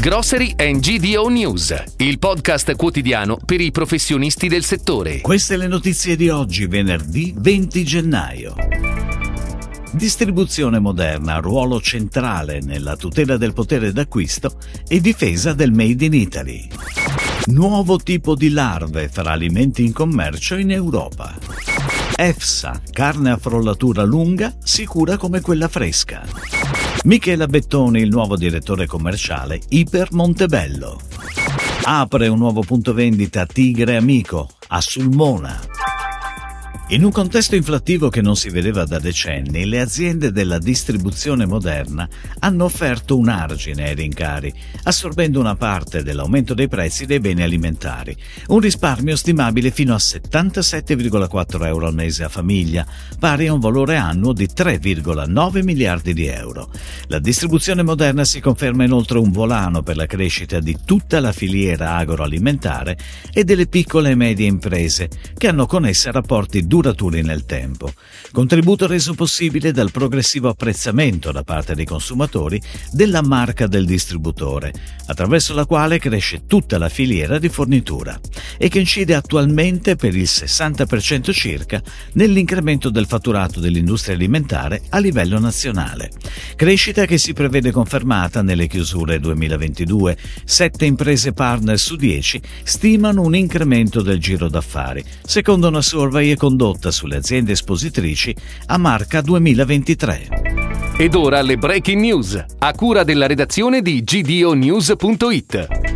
Grocery and GDO News, il podcast quotidiano per i professionisti del settore. Queste le notizie di oggi, venerdì 20 gennaio. Distribuzione moderna, ruolo centrale nella tutela del potere d'acquisto e difesa del Made in Italy. Nuovo tipo di larve fra alimenti in commercio in Europa. EFSA, carne a frollatura lunga, sicura come quella fresca. Michela Bettoni, il nuovo direttore commerciale Iper Montebello. Apre un nuovo punto vendita Tigre Amico a Sulmona. In un contesto inflattivo che non si vedeva da decenni, le aziende della distribuzione moderna hanno offerto un argine ai rincari, assorbendo una parte dell'aumento dei prezzi dei beni alimentari, un risparmio stimabile fino a 77,4 euro al mese a famiglia, pari a un valore annuo di 3,9 miliardi di euro. La distribuzione moderna si conferma inoltre un volano per la crescita di tutta la filiera agroalimentare e delle piccole e medie imprese, che hanno con essa rapporti duraturi nel tempo, contributo reso possibile dal progressivo apprezzamento da parte dei consumatori della marca del distributore, attraverso la quale cresce tutta la filiera di fornitura e che incide attualmente per il 60% circa nell'incremento del fatturato dell'industria alimentare a livello nazionale. Crescita che si prevede confermata nelle chiusure 2022. Sette imprese partner su 10 stimano un incremento del giro d'affari, secondo una survey condotta condotta sulle aziende espositrici a marca 2023. Ed ora le breaking news, a cura della redazione di gdonews.it.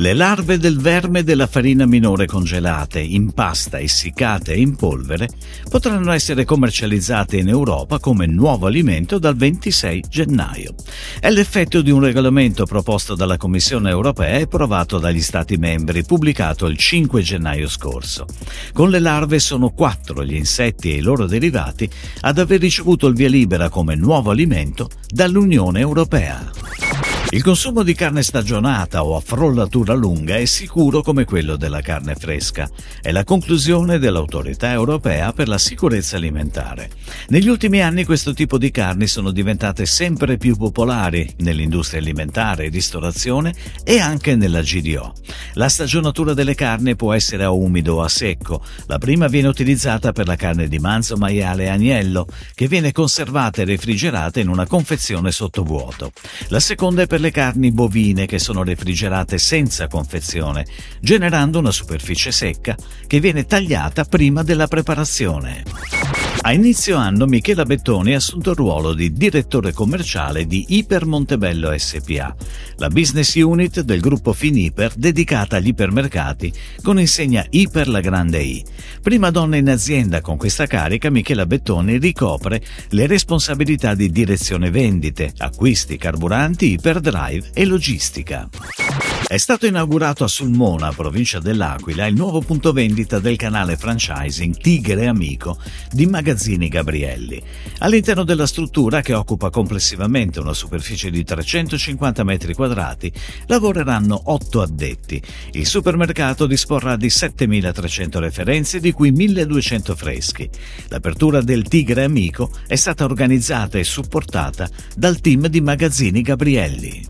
Le larve del verme della farina minore congelate, in pasta, essiccate e in polvere potranno essere commercializzate in Europa come nuovo alimento dal 26 gennaio. È l'effetto di un regolamento proposto dalla Commissione europea e approvato dagli Stati membri, pubblicato il 5 gennaio scorso. Con le larve sono quattro gli insetti e i loro derivati ad aver ricevuto il via libera come nuovo alimento dall'Unione Europea. Il consumo di carne stagionata o a frollatura lunga è sicuro come quello della carne fresca. È la conclusione dell'Autorità europea per la sicurezza alimentare. Negli ultimi anni questo tipo di carni sono diventate sempre più popolari nell'industria alimentare, ristorazione e anche nella GDO. La stagionatura delle carni può essere a umido o a secco. La prima viene utilizzata per la carne di manzo, maiale e agnello, che viene conservata e refrigerata in una confezione sottovuoto. La seconda è per le carni bovine che sono refrigerate senza confezione, generando una superficie secca che viene tagliata prima della preparazione. A inizio anno Michela Bettoni ha assunto il ruolo di direttore commerciale di Iper Montebello SPA, la business unit del gruppo Finiper dedicata agli ipermercati con insegna Iper la Grande I. Prima donna in azienda con questa carica, Michela Bettoni ricopre le responsabilità di direzione vendite, acquisti, carburanti, iperdrive e logistica. È stato inaugurato a Sulmona, provincia dell'Aquila, il nuovo punto vendita del canale franchising Tigre Amico di Magazzini Gabrielli. All'interno della struttura, che occupa complessivamente una superficie di 350 metri quadrati, lavoreranno 8 addetti. Il supermercato disporrà di 7.300 referenze, di cui 1.200 freschi. L'apertura del Tigre Amico è stata organizzata e supportata dal team di Magazzini Gabrielli.